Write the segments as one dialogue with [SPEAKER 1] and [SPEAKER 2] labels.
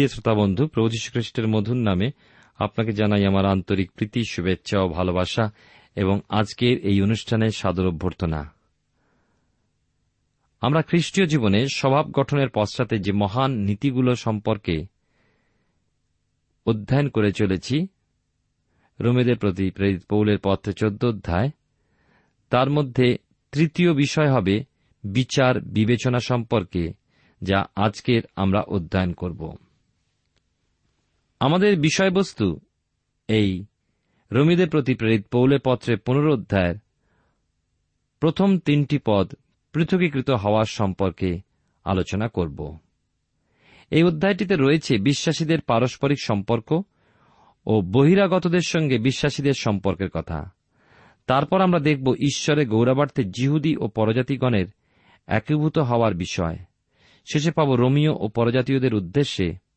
[SPEAKER 1] প্রিয় শ্রোতা বন্ধু প্রভু খ্রিস্টের মধুর নামে আপনাকে জানাই আমার আন্তরিক প্রীতি, শুভেচ্ছা ও ভালোবাসা এবং আজকের এই অনুষ্ঠানে সাদর অভ্যর্থনা। আমরা খ্রিস্টীয় জীবনে স্বভাব গঠনের পশ্চাতে যে মহান নীতিগুলো সম্পর্কে অধ্যয়ন করে চলেছি, রোমেদের প্রতি প্রেরিত পৌলের পত্রে চোদ্দ অধ্যায়, তার মধ্যে তৃতীয় বিষয় হবে বিচার বিবেচনা সম্পর্কে, যা আজকের আমরা অধ্যয়ন করব। আমাদের বিষয়বস্তু এই রমিদের প্রতি প্রেরিত পৌলের পত্রে পুনরুদ্ধায়ের প্রথম তিনটি পদ পৃথকীকৃত হওয়ার সম্পর্কে আলোচনা করব। এই অধ্যায়টিতে রয়েছে বিশ্বাসীদের পারস্পরিক সম্পর্ক ও বহিরাগতদের সঙ্গে বিশ্বাসীদের সম্পর্কের কথা। তারপর আমরা দেখব ঈশ্বরে গৌরবার্থে জিহুদি ও পরজাতিগণের একীভূত হওয়ার বিষয়। শেষে পাব রোমিও ও পরজাতীয়দের উদ্দেশ্যে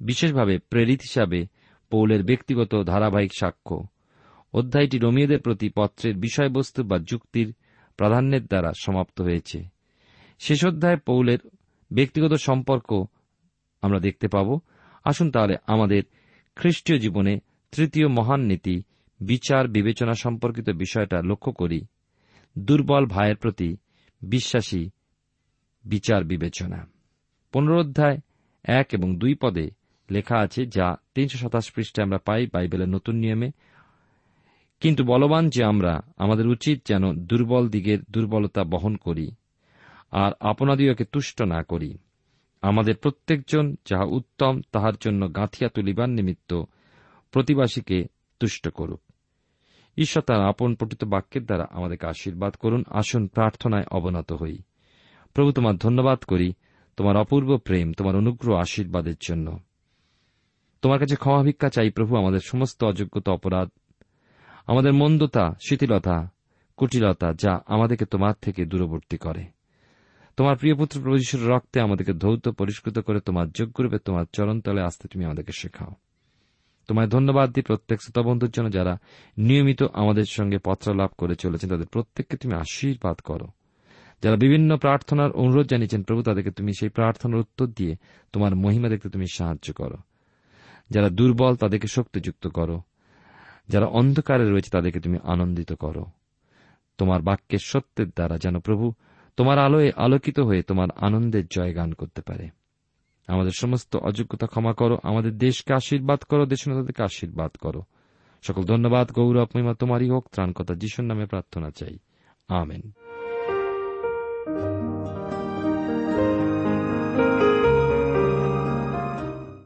[SPEAKER 1] বিশেষভাবে প্রেরিত হিসাবে পৌলের ব্যক্তিগত ধারাবাহিক সাক্ষ্য। অধ্যায়টি রোমিওদের প্রতি পত্রের বিষয়বস্তু বা যুক্তির প্রাধান্যের দ্বারা সমাপ্ত হয়েছে। শেষ অধ্যায় পৌলের ব্যক্তিগত সম্পর্ক আমরা দেখতে পাব। আসুন তাহলে আমাদের খ্রিস্টীয় জীবনে তৃতীয় মহান নীতি, বিচার, বিবেচনা সম্পর্কিত বিষয়টা লক্ষ্য করি। দুর্বল ভাইয়ের প্রতি বিশ্বাসী বিচার বিবেচনা। পুনরোধ্যায় এক এবং দুই পদে লেখা আছে যা তিনশো সাতাশ পৃষ্ঠে আমরা পাই বাইবেলের নতুন নিয়মে। কিন্তু বলবান যে আমরা, আমাদের উচিত যেন দুর্বল দিগের দুর্বলতা বহন করি, আর আপনাদিওকে তুষ্ট না করি। আমাদের প্রত্যেকজন যাহা উত্তম, তাহার জন্য গাঁথিয়া তুলিবার নিমিত্ত প্রতিবাসীকে তুষ্ট করুক। ঈশ্বর তার আপন পঠিত বাক্যের দ্বারা আমাদেরকে আশীর্বাদ করুন, আসুন প্রার্থনায় অবনত হই। প্রভু, তোমার ধন্যবাদ করি তোমার অপূর্ব প্রেম, তোমার অনুগ্রহ আশীর্বাদের জন্য। তোমার কাছে ক্ষমা ভিক্ষা চাই, প্রভু, আমাদের সমস্ত অযোগ্যতা, অপরাধ, আমাদের মন্দতা, শিথিলতা, কুটিলতা, যা আমাদেরকে তোমার থেকে দূরবর্তী করে। তোমার প্রিয় পুত্র প্রভুষের রক্তে আমাদেরকে ধৌত, পরিষ্কৃত করে, তোমার যোগ্যরূপে তোমার চরণতলে আসতে তুমি আমাদেরকে শেখাও। তোমায় ধন্যবাদ দিই প্রত্যেক শ্রোতা বন্ধুর জন্য যারা নিয়মিত আমাদের সঙ্গে পত্র লাভ করে চলেছেন, তাদের প্রত্যেককে তুমি আশীর্বাদ করো। যারা বিভিন্ন প্রার্থনার অনুরোধ জানিয়েছেন, প্রভু, তাদেরকে তুমি সেই প্রার্থনার উত্তর দিয়ে তোমার মহিমা দেখতে তুমি সাহায্য করো। যারা দুর্বল তাদেরকে শক্তিযুক্ত করো। যারা অন্ধকারে রয়েছে তাদেরকে তুমি আনন্দিত করো। তোমার বাক্যের সত্যের দ্বারা যেন প্রভু তোমার আলোয় আলোকিত হয়ে তোমার আনন্দের জয়গান করতে পারে। আমাদের সমস্ত অযোগ্যতা ক্ষমা করো। আমাদের দেশকে আশীর্বাদ করো। দেশ তাদেরকে আশীর্বাদ করো। সকল ধন্যবাদ, গৌরব, মহিমা তোমারই হোক। ত্রাণকতা যিশুর নামে প্রার্থনা চাই। আমেন।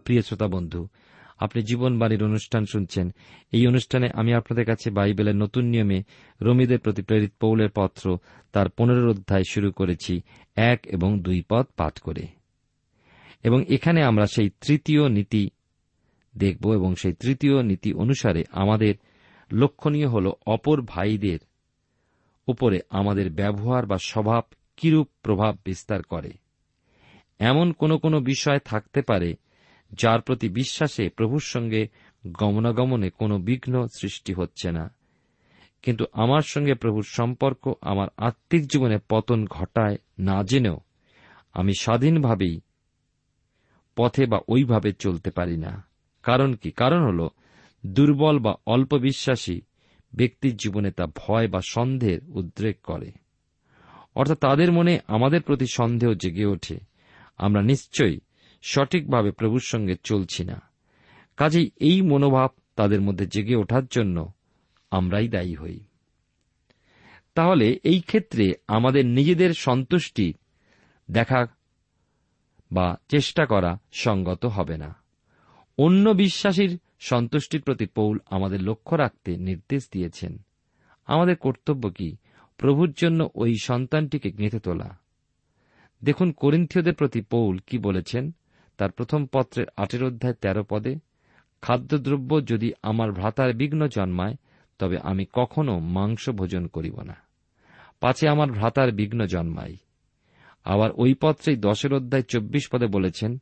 [SPEAKER 1] প্রিয় শ্রোতা বন্ধু আপনি জীবনবাণীর অনুষ্ঠান শুনছেন। এই অনুষ্ঠানে আমি আপনাদের কাছে বাইবেলের নতুন নিয়মে রমিদের প্রতি প্রেরিত পৌলের পত্র তার পনেরো অধ্যায় শুরু করেছি, এক এবং দুই পদ পাঠ করে। এবং এখানে আমরা সেই তৃতীয় নীতি দেখব এবং সেই তৃতীয় নীতি অনুসারে আমাদের লক্ষণীয় হল অপর ভাইদের উপরে আমাদের ব্যবহার বা স্বভাব কিরূপ প্রভাব বিস্তার করে। এমন কোন কোন বিষয় থাকতে পারে যার প্রতি বিশ্বাসে প্রভুর সঙ্গে গমনাগমনে কোনো বিঘ্ন সৃষ্টি হচ্ছে না। কিন্তু আমার সঙ্গে প্রভুর সম্পর্ক আমার আত্মিক জীবনে পতন ঘটায় না জেনেও আমি স্বাধীনভাবেই পথে বা ওইভাবে চলতে পারি না। কারণ কি? কারণ হল, দুর্বল বা অল্প বিশ্বাসী ব্যক্তির জীবনে তা ভয় বা সন্দেহের উদ্রেক করে। অর্থাৎ তাদের মনে আমাদের প্রতি সন্দেহ জেগে ওঠে। আমরা নিশ্চয়ই সঠিকভাবে প্রভুর সঙ্গে চলছি না। কাজেই এই মনোভাব তাদের মধ্যে জেগে ওঠার জন্য আমরাই দায়ী হই। তাহলে এই ক্ষেত্রে আমাদের নিজেদের সন্তুষ্টি দেখা বা চেষ্টা করা সঙ্গত হবে না। অন্য বিশ্বাসীর সন্তুষ্টির প্রতি পৌল আমাদের লক্ষ্য রাখতে নির্দেশ দিয়েছেন। আমাদের কর্তব্য কি? প্রভুর জন্য ওই সন্তানটিকে গেঁথে তোলা। দেখুন, করিন্থীয়দের প্রতি পৌল কি বলেছেন? তার প্রথম পত্রের আটের অধ্যায় তেরো পদে, খাদ্যদ্রব্য যদি আমার ভ্রাতার বিঘ্ন জন্মায়, তবে আমি কখনো মাংস ভোজন করিব না। পাছে আমার ভ্রাতার বিঘ্ন জন্মায়। আবার ওই পত্রেই দশের অধ্যায় চব্বিশ পদে বলেছেন,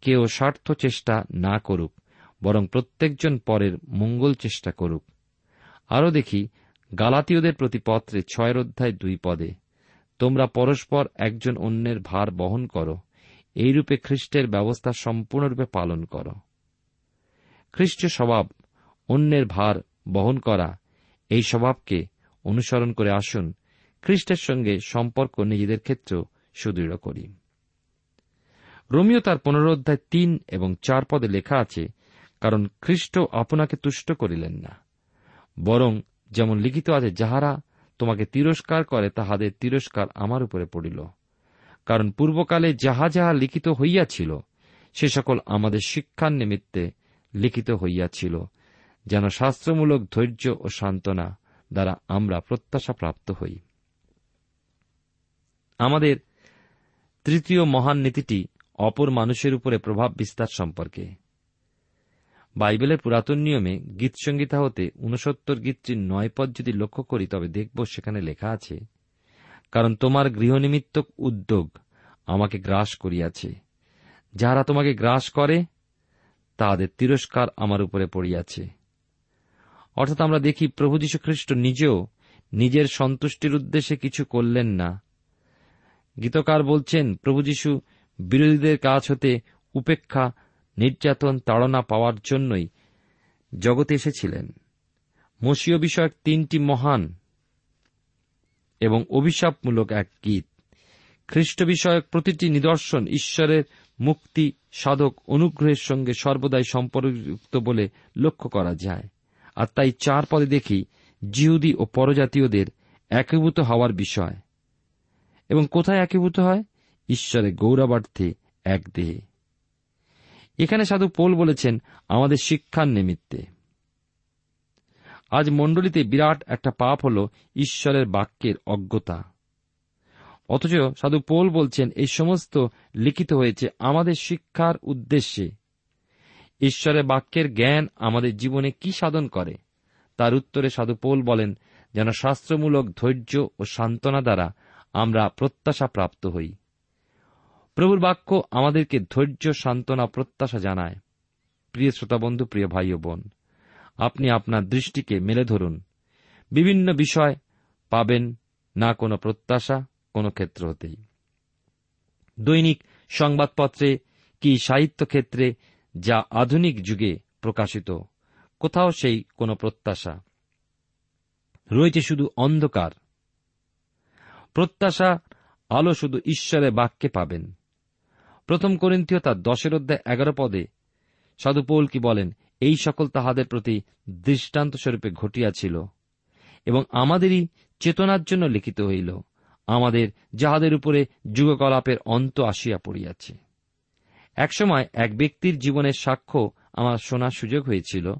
[SPEAKER 1] কেউ স্বার্থ চেষ্টা না করুক, বরং প্রত্যেকজন পরের মঙ্গল চেষ্টা করুক। আরও দেখি, গালাতীয়দের প্রতি পত্রে ছয়ের অধ্যায় দুই পদে, তোমরা পরস্পর একজন অন্যের ভার বহন করো এইরূপে খ্রিস্টের ব্যবস্থা সম্পূর্ণরূপে পালন করো। খ্রিস্ট স্বভাব, অন্যের ভার বহন করা, এই স্বভাবকে অনুসরণ করে আসুন, খ্রিস্টের সঙ্গে সম্পর্ক নিজেদের ক্ষেত্রেও সুদৃঢ় করি। রোমিও তার পুনরোধ্যায় তিন এবং চার পদে লেখা আছে, কারণ খ্রিস্ট আপনাকে তুষ্ট করিলেন না। বরং যেমন লিখিত আছে, যাহারা তোমাকে তিরস্কার করে, তাহাদের তিরস্কার আমার উপরে পড়িল। কারণ পূর্বকালে যাহা যাহা লিখিত হইয়াছিল, সে সকল আমাদের শিক্ষার নিমিত্তে লিখিত হইয়াছিল, যেন শাস্ত্রমূলক ধৈর্য ও সান্ত্বনা দ্বারা আমরা প্রত্যাশা প্রাপ্ত হই। আমাদের তৃতীয় মহান নীতিটি অপর মানুষের উপরে প্রভাব বিস্তার সম্পর্কে। বাইবেলের পুরাতন নিয়মে গীত সংগীতা হতে উনসত্তর গীতটির নয় পদ যদি লক্ষ্য করি, তবে দেখব সেখানে লেখা আছে কারণ তোমার গৃহনিমিত্তক উদ্যোগ আমাকে গ্রাস করিয়াছে। যাহারা তোমাকে গ্রাস করে তাহাদের তিরস্কার আমার উপরে পড়িয়াছে। অর্থাৎ আমরা দেখি প্রভু খ্রিস্ট নিজেও নিজের সন্তুষ্টির উদ্দেশ্যে কিছু করলেন না। গীতকার বলছেন, প্রভু যীশু বিরোধীদের কাজ হতে উপেক্ষা, নির্যাতন, তাড়না পাওয়ার জন্যই জগতে এসেছিলেন। মসীয় বিষয়ক তিনটি মহান এবং অভিশাপমূলক এক গীত। খ্রিস্ট বিষয়ক প্রতিটি নিদর্শন ঈশ্বরের মুক্তি, সাধক অনুগ্রহের সঙ্গে সর্বদাই সম্পর্কযুক্ত বলে লক্ষ্য করা যায়। আর তাই চার পদে দেখি, জিহুদি ও পরজাতীয়দের একীভূত হওয়ার বিষয়। এবং কোথায় একীভূত হয়? ঈশ্বরের গৌরবার্থে এক দেহে। এখানে সাধু পোল বলেছেন, আমাদের শিক্ষার নিমিত্তে। আজ মণ্ডলীতে বিরাট একটা পাপ হল ঈশ্বরের বাক্যের অজ্ঞতা। অথচ সাধু পোল বলছেন, এই সমস্ত লিখিত হয়েছে আমাদের শিক্ষার উদ্দেশ্যে। ঈশ্বরের বাক্যের জ্ঞান আমাদের জীবনে কি সাধন করে? তার উত্তরে সাধু পোল বলেন, যেন শাস্ত্রমূলক ধৈর্য ও সান্ত্বনা দ্বারা আমরা প্রত্যাশা প্রাপ্ত হই। প্রভুর বাক্য আমাদেরকে ধৈর্য, সান্ত্বনা, প্রত্যাশা জানায়। প্রিয় শ্রোতাবন্ধু প্রিয় ভাই ও বোন আপনি আপনার দৃষ্টিকে মেলে ধরুন। বিভিন্ন বিষয় পাবেন, না কোনো প্রত্যাশা, কোনো ক্ষেত্র হতেই। দৈনিক সংবাদপত্রে কি সাহিত্য ক্ষেত্রে যা আধুনিক যুগে প্রকাশিত, কোথাও সেই কোনো প্রত্যাশা? রয়েছে শুধু অন্ধকার। প্রত্যাশা আলো শুধু ঈশ্বরের বাক্যে পাবেন। প্রথম করিন্থীয় তার দশের অধ্যায় এগারো পদে সাধু পৌল কি বলেন এই সকল তাহাদের প্রতি দৃষ্টান্ত স্বরূপে ঘটিয়াছিল এবং আমাদেরই চেতনার জন্য লিখিত হইল, আমাদের যাহাদের উপরে যুগকলাপের অন্ত আসিয়া পড়িয়াছে। একসময় এক ব্যক্তির জীবনের সাক্ষ্য আমার শোনার সুযোগ হয়েছিল।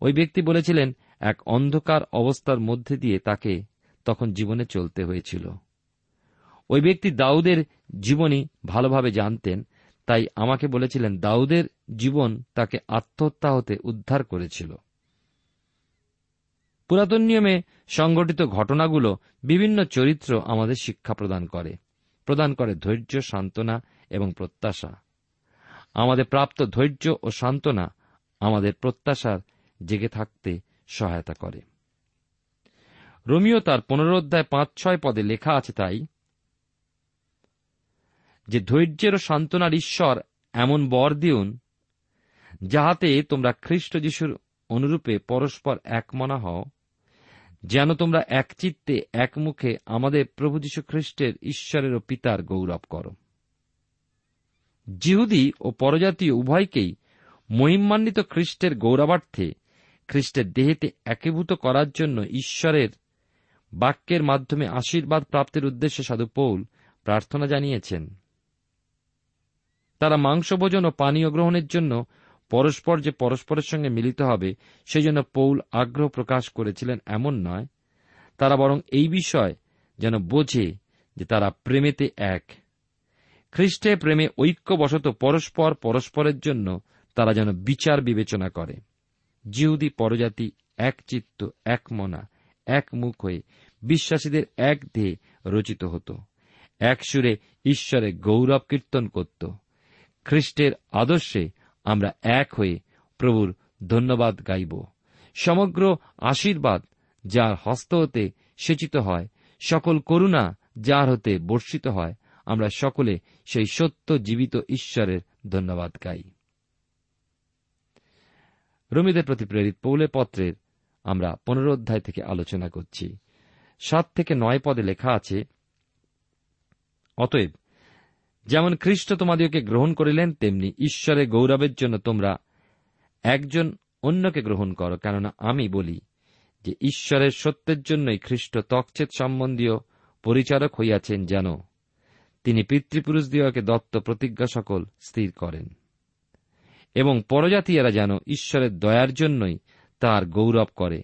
[SPEAKER 1] ওই ব্যক্তি বলেছিলেন, এক অন্ধকার অবস্থার মধ্যে দিয়ে তাকে তখন জীবনে চলতে হয়েছিল। ওই ব্যক্তি দাউদের জীবনী ভালোভাবে জানতেন তাই আমাকে বলেছিলেন, দাউদের জীবন তাকে আত্মহত্যা হতে উদ্ধার করেছিল। পুরাতন নিয়মে সংগঠিত ঘটনাগুলো বিভিন্ন চরিত্র আমাদের শিক্ষা প্রদান করে। প্রদান করে ধৈর্য, সান্ত্বনা এবং প্রত্যাশা। আমাদের প্রাপ্ত ধৈর্য ও সান্ত্বনা আমাদের প্রত্যাশার জেগে থাকতে সহায়তা করে। রোমিও তার পুনরোধ্যায় পাঁচ ছয় পদে লেখা আছে তাই যে ধৈর্যের ও সান্ত্বনার ঈশ্বর এমন বর দিউন, যাহাতে তোমরা খ্রিস্ট যিশুর অনুরূপে পরস্পর একমনা হও, যেন তোমরা একচিত্তে একমুখে আমাদের প্রভু যীশু খ্রিস্টের ঈশ্বরের ও পিতার গৌরব করো। জিহুদি ও পরজাতীয় উভয়কেই মহিমান্বিত খ্রিস্টের গৌরবার্থে খ্রিস্টের দেহেতে একীভূত করার জন্য ঈশ্বরের বাক্যের মাধ্যমে আশীর্বাদ প্রাপ্তির উদ্দেশ্যে সাধু পৌল প্রার্থনা জানিয়েছেন। তারা মাংসভোজন ও পানীয় গ্রহণের জন্য পরস্পর যে পরস্পরের সঙ্গে মিলিত হবে সেই জন্য পৌল আগ্রহ প্রকাশ করেছিলেন এমন নয়। তারা বরং এই বিষয় যেন বোঝে যে তারা প্রেমেতে এক। খ্রিস্টে প্রেমে ঐক্যবশত পরস্পর পরস্পরের জন্য তারা যেন বিচার বিবেচনা করে। জিহুদি পরজাতি এক চিত্ত, এক মনা, এক মুখ হয়ে বিশ্বাসীদের এক দেহে রচিত হতো। এক সুরে ঈশ্বরে গৌরব কীর্তন করত। খ্রিস্টের আদর্শে আমরা এক হয়ে প্রভুর ধন্যবাদ গাইব। সমগ্র আশীর্বাদ যার হস্ত হতে সেচিত হয়, সকল করুণা যার হতে বর্ষিত হয়, আমরা সকলে সেই সত্য জীবিত ঈশ্বরের ধন্যবাদ গাই। রমিদের প্রতি প্রেরিত পৌলে পত্রের আমরা পনেরো অধ্যায় থেকে আলোচনা করছি। সাত থেকে নয় পদে লেখা আছে, অতএব যেমন খ্রিস্ট তোমাদিওকে গ্রহণ করিলেন, তেমনি ঈশ্বরের গৌরবের জন্য তোমরা একজন অন্যকে গ্রহণ করো। কেননা আমি বলি যে ঈশ্বরের সত্যের জন্যই খ্রিস্ট তকচেত সম্বন্ধীয় পরিচারক হইয়াছেন যেন তিনি পিতৃপুরুষ দিওয়াকে দত্ত প্রতিজ্ঞা সকল স্থির করেন। এবং পরজাতীয়রা যেন ঈশ্বরের দয়ার জন্যই তার গৌরব করে।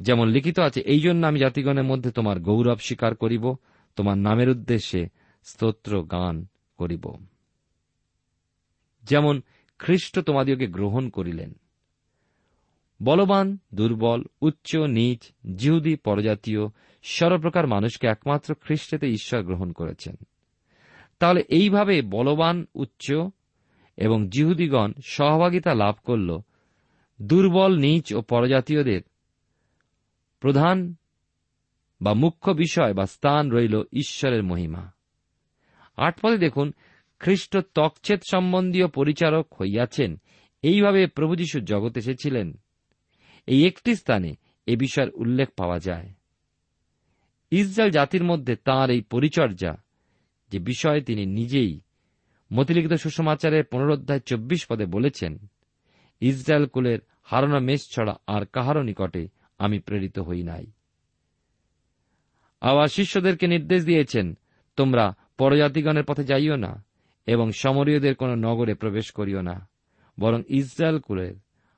[SPEAKER 1] যেমন লিখিত আছে, এই জন্য আমি জাতিগণের মধ্যে তোমার গৌরব স্বীকার করিব। তোমার নামের উদ্দেশ্যে স্তোত্র, গান করিব। যেমন খ্রিস্ট তোমাদিওকে গ্রহণ করিলেন। বলবান, দুর্বল, উচ্চ, নিচ, জিহুদি, পরজাতীয়, সর্বপ্রকার মানুষকে একমাত্র খ্রিস্টেতে ঈশ্বর গ্রহণ করেছেন। তাহলে এইভাবে বলবান, উচ্চ এবং জিহুদিগণ সহভাগিতা লাভ করল দুর্বল, নিচ ও পরজাতীয়দের। প্রধান বা মুখ্য বিষয় বা স্থান রইল ঈশ্বরের মহিমা। আট পদে দেখুন, খ্রিস্ট তকছেদ সম্বন্ধীয় পরিচারক হইয়াছেন। এইভাবে প্রভু যীশু জগৎ এসেছিলেন। এই একটি স্থানে এ বিষয়ের উল্লেখ পাওয়া যায়। ইসরায়েল জাতির মধ্যে তাঁর এই পরিচর্যা, যে বিষয়ে তিনি নিজেই মতিলিখিত সুষমাচারের পুনরোধ্যায় চব্বিশ পদে বলেছেন, ইসরায়েল কুলের হারানো মেষ ছড়া আর কাহারও নিকটে আমি প্রেরিত হই নাই। আবার শিষ্যদেরকে নির্দেশ দিয়েছেন, তোমরা পরজাতিগণের পথে যাইও না, এবং সমরীয়দের কোন নগরে প্রবেশ করিও না, বরং ইসরায়েল কুলের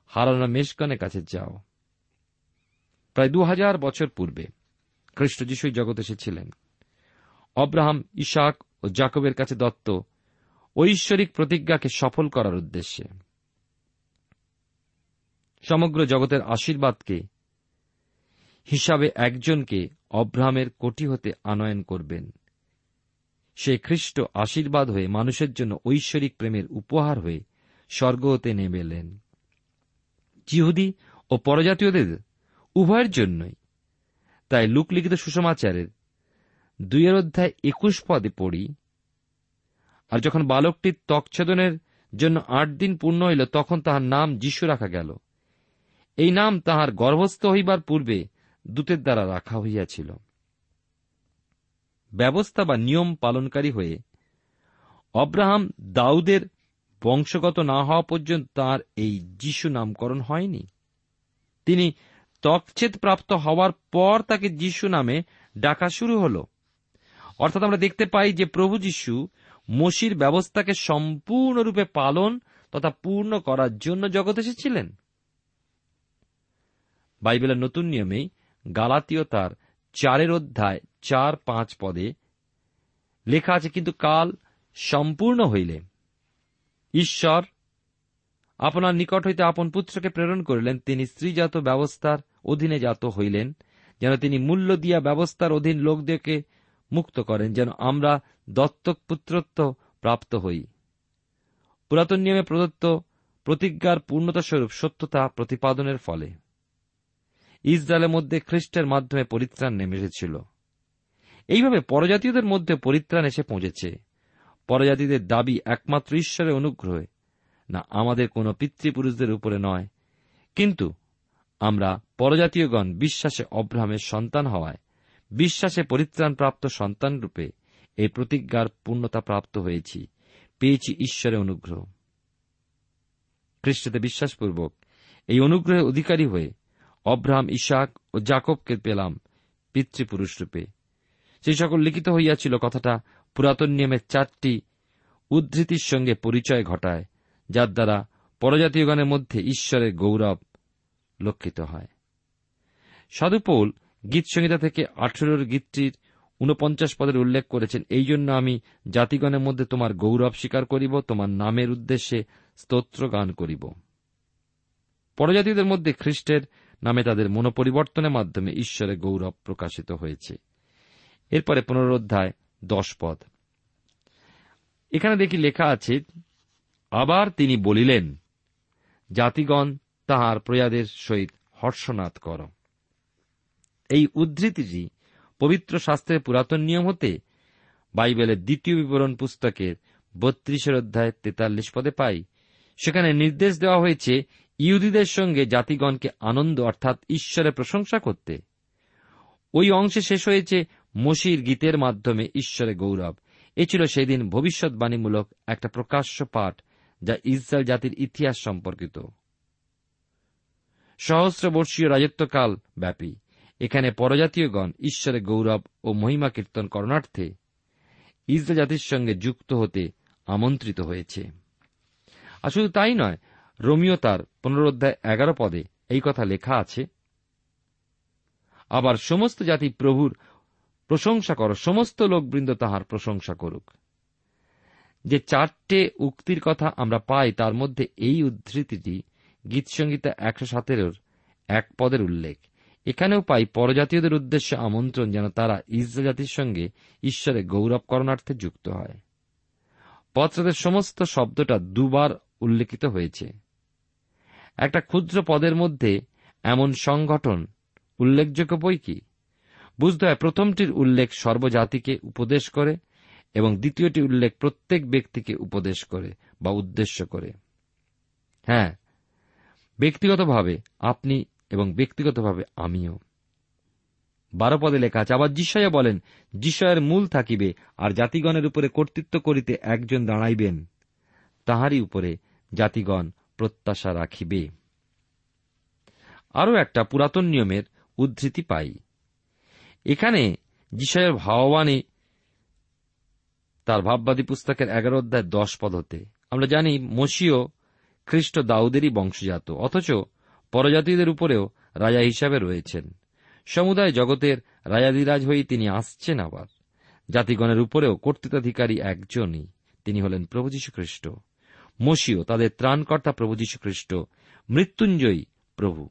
[SPEAKER 1] হারানো মেষগণের কাছে যাও। প্রায় দু হাজার বছর পূর্বে খ্রিস্ট যিশুই জগৎ এসেছিলেন। অব্রাহাম, ইশাক ও জাকবের কাছে দত্ত ঐশ্বরিক প্রতিজ্ঞাকে সফল করার উদ্দেশ্যে। সমগ্র জগতের আশীর্বাদকে হিসাবে একজনকে অব্রাহামের কোটি হতে আনয়ন করবেন। সে খ্রিস্ট আশীর্বাদ হয়ে মানুষের জন্য ঐশ্বরিক প্রেমের উপহার হয়ে স্বর্গ হতে নেমে এলেন। জিহুদি ও পরজাতীয়দের উভয়ের জন্যই। তাই লুকলিখিত সুষমাচারের দুইয়ের অধ্যায় একুশ পদে পড়ি। আর যখন বালকটির ত্বকছেদনের জন্য আট দিন পূর্ণ হইল, তখন তাহার নাম যিশু রাখা গেল। এই নাম তাহার গর্ভস্থ হইবার পূর্বে দূতের দ্বারা রাখা হইয়াছিল। ব্যবস্থা বা নিয়ম পালনকারী হয়ে অব্রাহাম দাউদের বংশগত না হওয়া পর্যন্ত তার এই যিশু নামকরণ হয়নি। তিনি ত্বকছেদ প্রাপ্ত হওয়ার পর তাকে যিশু নামে ডাকা শুরু হল। অর্থাৎ আমরা দেখতে পাই যে প্রভু যিশু মসির ব্যবস্থাকে সম্পূর্ণরূপে পালন তথা পূর্ণ করার জন্য জগৎ এসেছিলেন। বাইবেলের নতুন নিয়মেই গালাতীয় তার চারের অধ্যায়, চার, পাঁচ পদে লেখা আছে, কিন্তু কাল সম্পূর্ণ হইলে ঈশ্বর আপনার নিকট হইতে আপন পুত্রকে প্রেরণ করিলেন। তিনি স্ত্রীজাত ব্যবস্থার অধীনে জাত হইলেন, যেন তিনি মূল্য দিয়া ব্যবস্থার অধীন লোকদেরকে মুক্ত করেন, যেন আমরা দত্তক পুত্রত্ব প্রাপ্ত হই। পুরাতন নিয়মে প্রদত্ত প্রতিজ্ঞার পূর্ণতা স্বরূপ সত্যতা প্রতিপাদনের ফলে। ইসরায়েলের মধ্যে খ্রিস্টের মাধ্যমে পরিত্রাণ নেমে এসেছিল। এইভাবে পরজাতীয়দের মধ্যে পরিত্রাণ এসে পৌঁছেছে। পরজাতিদের দাবি একমাত্র ঈশ্বরের অনুগ্রহে, না আমাদের কোনো পিতৃপুরুষদের উপরে নয়। কিন্তু আমরা পরজাতীয়গণ বিশ্বাসে অব্রাহামের সন্তান হওয়ায়, বিশ্বাসে পরিত্রাণপ্রাপ্ত সন্তান রূপে এই প্রতিজ্ঞার পূর্ণতা প্রাপ্ত হয়েছি, পেয়েছি ঈশ্বরের অনুগ্রহ। খ্রিস্টতে বিশ্বাসপূর্বক এই অনুগ্রহের অধিকারী হয়ে অব্রাহাম, ইশাক ও জাকবকে পেলাম, পিতৃপুরুষ রূপে। সেই সকল লিখিত হইয়াছিল, কথাটা পুরাতন নিয়মের চারটি উদ্ধৃতির সঙ্গে পরিচয় ঘটায়, যার দ্বারা পরজাতীয়গণের মধ্যে ঈশ্বরের গৌরব লক্ষিত হয়। সাধুপৌল গীতসংহিতা থেকে আঠেরোর গীতটির ঊনপঞ্চাশ পদের উল্লেখ করেছেন, এই জন্য আমি জাতিগণের মধ্যে তোমার গৌরব স্বীকার করিব, তোমার নামের উদ্দেশ্যে স্তোত্র গান করিব। পরজাতীয়দের মধ্যে খ্রিস্টের নামে তাদের মনোপরিবর্তনের মাধ্যমে ঈশ্বরের গৌরব প্রকাশিত হয়েছে। এরপরে পুনরোধ্যায় দশ পদ। এখানে দেখি লেখা আছে, আবার তিনি বলিলেন, জাতিগণ, তাহার প্রয়াদের সহিত হর্ষনাদ কর। এই উদ্ধৃতিটি পবিত্র শাস্ত্রের পুরাতন নিয়ম হতে বাইবেলের দ্বিতীয় বিবরণ পুস্তকের বত্রিশের অধ্যায় তেতাল্লিশ পদে পাই। সেখানে নির্দেশ দেওয়া হয়েছে ইহুদিদের সঙ্গে জাতিগণকে আনন্দ অর্থাৎ ঈশ্বরের প্রশংসা করতে। ওই অংশে শেষ হয়েছে মসির গীতের মাধ্যমে ঈশ্বরের গৌরব। এ ছিল সেদিন ভবিষ্যৎবাণীমূলক একটা প্রকাশ্য পাঠ যা ইসরায়েল জাতির ইতিহাস সম্পর্কিত। সহস্রবর্ষীয় রাজত্বকাল ব্যাপী। এখানে পরজাতীয়গণ ঈশ্বরের গৌরব ও মহিমা কীর্তন করণার্থে ইসরায়েল জাতির সঙ্গে যুক্ত হতে আমন্ত্রিত হয়েছে। আর শুধু তাই নয় রোমিও তার পুনরোধ্যায় এগারো পদে এই কথা লেখা আছে, আবার সমস্ত জাতি প্রভুর প্রশংসা কর, সমস্ত লোকবৃন্দ তাহার প্রশংসা করুক। যে চারটে উক্তির কথা আমরা পাই, তার মধ্যে এই উদ্ধৃতিটি গীতসংগীতা একশো সতেরোর এক পদের উল্লেখ। এখানেও পাই, পরজাতীয়দের উদ্দেশ্যে আমন্ত্রণ যেন তারা ইসরা জাতির সঙ্গে ঈশ্বরে গৌরব করণার্থে যুক্ত হয়। পত্রদের সমস্ত শব্দটা দুবার উল্লেখিত হয়েছে। একটা ক্ষুদ্র পদের মধ্যে এমন সংগঠন উল্লেখযোগ্য বই কি? বুঝতে হয় প্রথমটির উল্লেখ সর্বজাতিকে উপদেশ করে এবং দ্বিতীয়টি উল্লেখ প্রত্যেক ব্যক্তিকে উপদেশ করে বা উদ্দেশ্য করে। হ্যাঁ ব্যক্তিগতভাবে আপনি এবং ব্যক্তিগতভাবে আমিও। বারো পদে লেখা আছে, আবার যিশয়া বলেন যিশয়ের মূল থাকিবে আর জাতিগণের উপরে কর্তৃত্ব করিতে একজন দাঁড়াইবেন, তাহারই উপরে জাতিগণ প্রত্যাশা রাখিবে। আরও একটা পুরাতন নিয়মের উদ্ধৃতি পাই। এখানে যিশয়ের ভাববানে তার ভাববাদী পুস্তকের এগারো অধ্যায় দশ পদ হতে। আমরা জানি মসিও খ্রিস্ট দাউদেরই বংশজাত, অথচ পরজাতিদের উপরেও রাজা হিসাবে রয়েছেন। সমুদায় জগতের রাজাদিরাজ হয়েই তিনি আসছেন আবার। জাতিগণের উপরেও কর্তৃত্বাধিকারী একজনই, তিনি হলেন প্রভু যীশু খ্রিস্ট মসিও তাদের ত্রাণকর্তা প্রভু যীশু খ্রিস্ট মৃত্যুঞ্জয়ী প্রভু।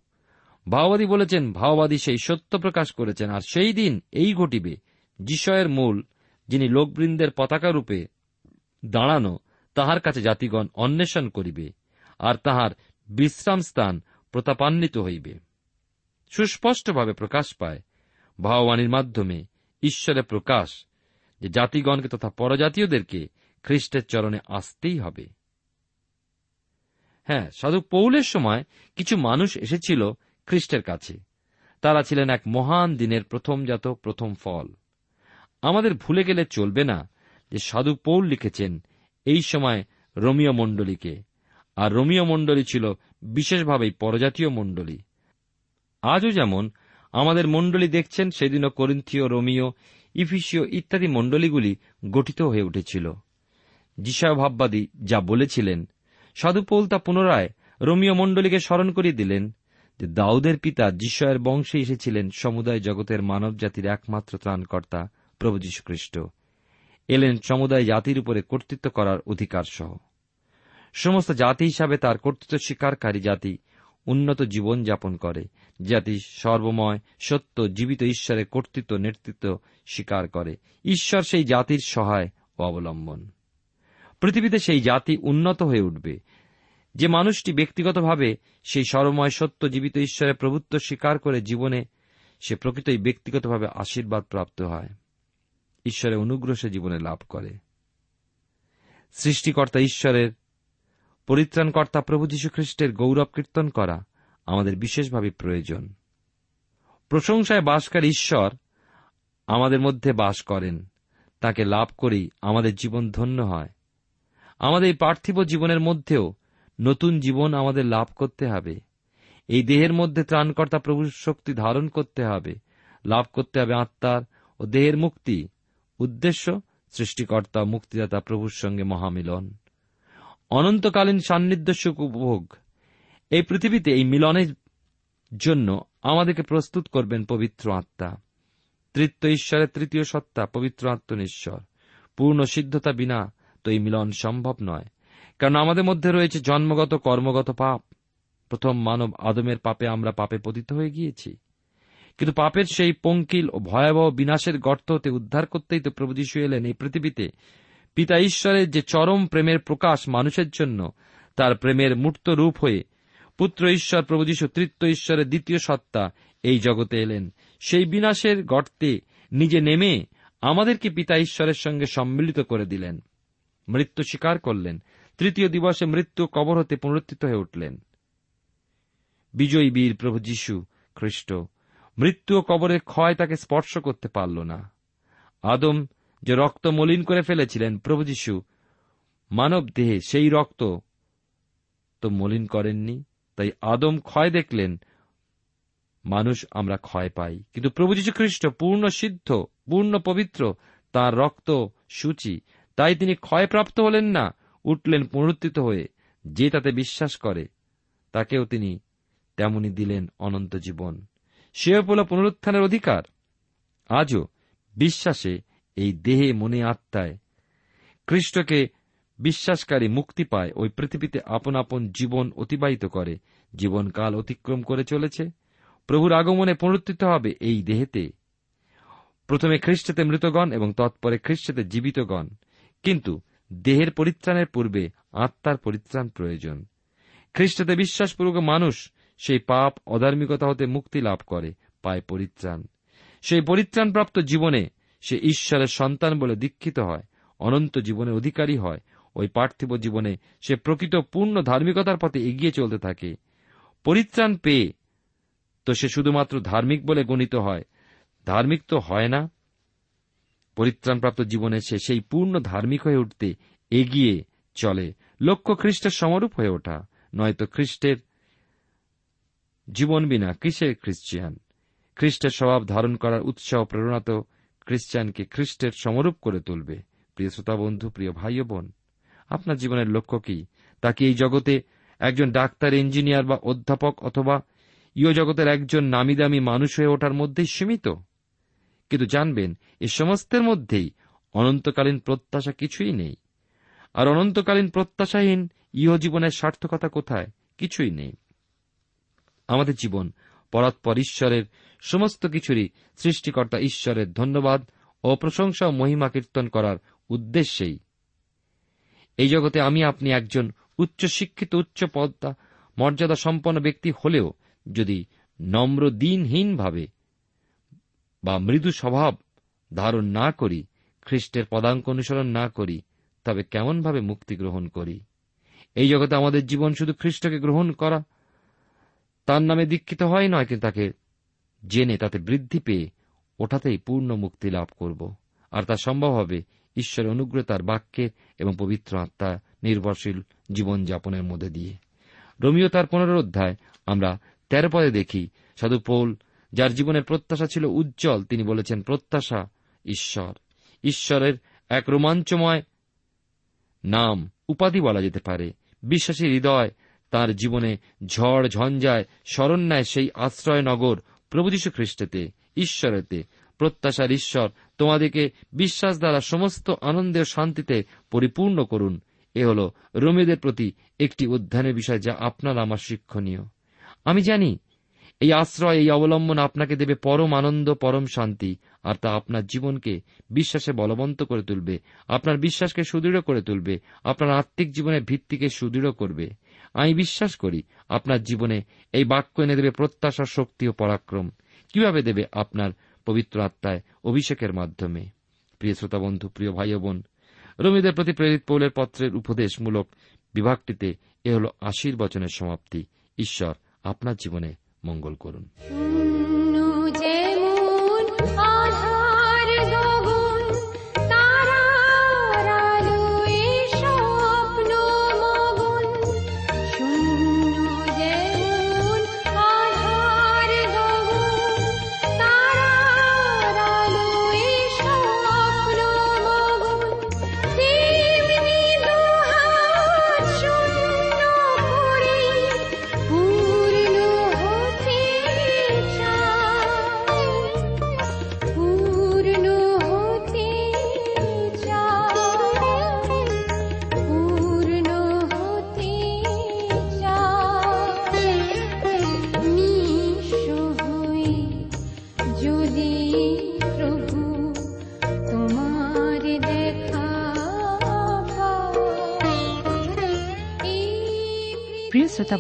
[SPEAKER 1] ভাওবাদী বলেছেন, ভাওবাদী সেই সত্য প্রকাশ করেছেন, আর সেই দিন এই ঘটিবে, যিশয়ের মূল, যিনি লোকবৃন্দের পতাকা রূপে দাঁড়ানো, তাহার কাছে জাতিগণ অন্বেষণ করিবে, আর তাহার বিশ্রাম স্থান প্রতাপান্বিত হইবে। সুস্পষ্টভাবে প্রকাশ পায় ভাববাণীর মাধ্যমে ঈশ্বরের প্রকাশ, যে জাতিগণকে তথা পরজাতীয়দেরকে খ্রিস্টের চরণে আসতেই হবে। হ্যাঁ সাধু পৌলের সময় কিছু মানুষ এসেছিল খ্রিস্টের কাছে। তারা ছিলেন এক মহান দিনের প্রথমজাত প্রথম ফল। আমাদের ভুলে গেলে চলবে না যে সাধু পৌল লিখেছেন এই সময় রোমিও মণ্ডলীকে। আর রোমিও মণ্ডলী ছিল বিশেষভাবেই পরজাতীয় মণ্ডলী। আজও যেমন আমাদের মণ্ডলী দেখছেন, সেদিনও করিন্থীয়, রোমিও, ইফিসীয় ইত্যাদি মণ্ডলীগুলি গঠিত হয়ে উঠেছিল। যিশা ভাববাদী যা বলেছিলেন সাধু পৌল তা পুনরায় রোমীয় মণ্ডলীকে স্মরণ করিয়ে দিলেন যে দাউদের পিতা যিশয়ের বংশে এসেছিলেন সমুদায় জগতের মানব জাতির একমাত্র ত্রাণকর্তা প্রভু যীশুখ্রিস্ট। এলেন সমুদায় জাতির উপরে কর্তৃত্ব করার অধিকার সহ। সমস্ত জাতি হিসাবে তার কর্তৃত্ব স্বীকারকারী জাতি উন্নত জীবন যাপন করে। জাতি সর্বময়, সত্য, জীবিত ঈশ্বরের কর্তৃত্ব, নেতৃত্ব স্বীকার করে। ঈশ্বর সেই জাতির সহায় ও অবলম্বন। পৃথিবীতে সেই জাতি উন্নত হয়ে উঠবে। যে মানুষটি ব্যক্তিগতভাবে সেই সরময় সত্য জীবিত ঈশ্বরের প্রভুত্ব স্বীকার করে জীবনে, সে প্রকৃতই ব্যক্তিগতভাবে আশীর্বাদ প্রাপ্ত হয়। ঈশ্বরের অনুগ্রহ সে জীবনে লাভ করে। সৃষ্টিকর্তা ঈশ্বরের, পরিত্রাণকর্তা প্রভু যীশু খ্রিস্টের গৌরব কীর্তন করা আমাদের বিশেষভাবে প্রয়োজন। প্রশংসায় বাসকারী ঈশ্বর আমাদের মধ্যে বাস করেন। তাকে লাভ করেই আমাদের জীবন ধন্য হয়। আমাদের পার্থিব জীবনের মধ্যেও নতুন জীবন আমাদের লাভ করতে হবে। এই দেহের মধ্যে ত্রাণকর্তা প্রভুর শক্তি ধারণ করতে হবে। লাভ করতে হবে আত্মার ও দেহের মুক্তি। উদ্দেশ্য, সৃষ্টিকর্তা, মুক্তিদাতা প্রভুর সঙ্গে মহামিলন। অনন্তকালীন সান্নিধ্য সুখ উপভোগ। এই পৃথিবীতে এই মিলনের জন্য আমাদেরকে প্রস্তুত করবেন পবিত্র আত্মা। তৃতীয় ঈশ্বরের তৃতীয় সত্তা, পবিত্র আত্মনিশ্বর পূর্ণ সিদ্ধতা বিনা এই মিলন সম্ভব নয়। কারণ আমাদের মধ্যে রয়েছে জন্মগত, কর্মগত পাপ। প্রথম মানব আদমের পাপে আমরা পাপে পতিত হয়ে গিয়েছি। কিন্তু পাপের সেই পঙ্কিল ও ভয়াবহ বিনাশের গর্ত হতে উদ্ধার করতেই তো প্রভু যীশু এলেন এই পৃথিবীতে। পিতা ঈশ্বরের যে চরম প্রেমের প্রকাশ মানুষের জন্য, তার প্রেমের মূর্ত রূপ হয়ে পুত্র ঈশ্বর, প্রভু যীশু তৃতীয় ঈশ্বরের দ্বিতীয় সত্তা এই জগতে এলেন। সেই বিনাশের গর্তে নিজে নেমে আমাদেরকে পিতা ঈশ্বরের সঙ্গে সম্মিলিত করে দিলেন। মৃত্যু স্বীকার করলেন। তৃতীয় দিবসে মৃত্যু কবর হতে পুনরুত্থিত হয়ে উঠলেন। বিজয়ী বীর প্রভু যীশু খ্রিস্ট, মৃত্যু ও কবরের ক্ষয় তাকে স্পর্শ করতে পারল না। আদম যে রক্ত মলিন করে ফেলেছিলেন, প্রভু যীশু, মানব দেহে সেই রক্ত তো মলিন করেননি, তাই আদম ক্ষয় দেখলেন, মানুষ আমরা ক্ষয় পাই। কিন্তু প্রভু যীশু খ্রিস্ট, পূর্ণ সিদ্ধ, পূর্ণ পবিত্র, তার রক্ত সূচি তাই তিনি ক্ষয়প্রাপ্ত হলেন না, উঠলেন পুনরুত্থিত হয়ে, যে তাতে বিশ্বাস করে, তাকেও তিনি তেমনি দিলেন অনন্ত জীবন। সেও পেল পুনরুত্থানের অধিকার। আজও বিশ্বাসে এই দেহে মনে আত্মায় খ্রিস্টকে বিশ্বাসকারী মুক্তি পায়, ওই পৃথিবীতে আপন আপন জীবন অতিবাহিত করে, জীবনকাল অতিক্রম করে চলেছে। প্রভুর আগমনে পুনরুত্থিত হবে এই দেহেতে। প্রথমে খ্রিস্টতে মৃতগণ এবং তৎপরে খ্রিস্টতে জীবিতগণ। কিন্তু দেহের পরিত্রাণের পূর্বে আত্মার পরিত্রাণ প্রয়োজন। খ্রিস্টতে বিশ্বাসপূর্বক মানুষ সেই পাপ অধার্মিকতা হতে মুক্তি লাভ করে, পায় পরিত্রাণ। সেই পরিত্রাণপ্রাপ্ত জীবনে সে ঈশ্বরের সন্তান বলে দীক্ষিত হয়, অনন্ত জীবনের অধিকারী হয়। ওই পার্থিব জীবনে সে প্রকৃত পূর্ণ ধার্মিকতার পথে এগিয়ে চলতে থাকে। পরিত্রাণ পেয়ে তো সে শুধুমাত্র ধার্মিক বলে গণিত হয়। ধার্মিক তো হয় না পরিত্রাণপ্রাপ্ত জীবনে সে সেই পূর্ণ ধার্মিক হয়ে উঠতে এগিয়ে চলে। লক্ষ্য খ্রিস্টের সমরূপ হয়ে ওঠা, নয়তো খ্রিস্টের জীবন বিনা কিসের খ্রিস্টিয়ান খ্রিস্টের স্বভাব ধারণ করার উৎসাহ প্রেরণা তো খ্রিস্টানকে খ্রিস্টের সমরূপ করে তুলবে। প্রিয় শ্রোতা বন্ধু, প্রিয় ভাই বোন, আপনার জীবনের লক্ষ্য কি? তা কি এই জগতে একজন ডাক্তার, ইঞ্জিনিয়ার বা অধ্যাপক অথবা ইয় জগতের একজন নামি দামি মানুষ হয়ে ওঠার মধ্যেই সীমিত? কিন্তু জানবেন, এ সমস্তের মধ্যেই অনন্তকালীন প্রত্যাশা কিছুই নেই। আর অনন্তকালীন প্রত্যাশাহীন ইহ জীবনের সার্থকতা কোথায়? কিছুই নেই। আমাদের জীবন পরাৎপর ঈশ্বরের সমস্ত কিছুরই সৃষ্টিকর্তা ঈশ্বরের ধন্যবাদ ও প্রশংসা ও মহিমা কীর্তন করার উদ্দেশ্যেই। এই জগতে আমি আপনি একজন উচ্চ শিক্ষিত, উচ্চ পদতা মর্যাদা সম্পন্ন ব্যক্তি হলেও যদি নম্র দিনহীনভাবে বা মৃদু স্বভাব ধারণ না করি, খ্রিস্টের পদাঙ্ক অনুসরণ না করি, তবে কেমনভাবে মুক্তি গ্রহণ করি? এই জগতে আমাদের জীবন শুধু খ্রিস্টকে গ্রহণ করা। তার নামে দীক্ষিত হয় নয়, কিন্তু তাকে জেনে, তাতে বৃদ্ধি পেয়ে ওঠাতেই পূর্ণ মুক্তি লাভ করব। আর তা সম্ভব হবে ঈশ্বরের অনুগ্রহ তার বাক্যের এবং পবিত্র আত্মা নির্ভরশীল জীবনযাপনের মধ্যে দিয়ে। রোমিও তার পনেরো অধ্যায়, আমরা তেরো পদে দেখি, সাধু পৌল যার জীবনের প্রত্যাশা ছিল উজ্জ্বল, তিনি বলেছেন, প্রত্যাশা ঈশ্বর। ঈশ্বরের এক রোমাঞ্চময় নাম উপাধি বলা যেতে পারে। বিশ্বাসী হৃদয় তার জীবনে ঝড় ঝঞ্ঝায় শরণ্যায় সেই আশ্রয় নগর প্রভু যীশু খ্রিস্টেতে, ঈশ্বরেতে। প্রত্যাশার ঈশ্বর তোমাদেরকে বিশ্বাস দ্বারা সমস্ত আনন্দের শান্তিতে পরিপূর্ণ করুন। এ হল রোমেদের প্রতি একটি উদ্যানের বিষয় যা আপনার আমার শিক্ষণীয়। আমি জানি এই আশ্রয়, এই অবলম্বন আপনাকে দেবে পরম আনন্দ, পরম শান্তি, আর তা আপনার জীবনকে বিশ্বাসে বলবন্ত করে তুলবে, আপনার বিশ্বাসকে সুদৃঢ় করে তুলবে, আপনার আত্মিক জীবনের ভিত্তিকে সুদৃঢ় করবে। আমি বিশ্বাস করি, আপনার জীবনে এই বাক্য এনে দেবে প্রত্যাশা, শক্তি ও পরাক্রম। কীভাবে দেবে? আপনার পবিত্র আত্মায় অভিষেকের মাধ্যমে। প্রিয় শ্রোতা বন্ধু, প্রিয় ভাই বোন, রমিদের প্রতি প্রেরিত পৌলের পত্রের উপদেশমূলক বিভাগটিতে এ হল আশীর্বচনের সমাপ্তি। ঈশ্বর আপনার জীবনে মঙ্গল করুন।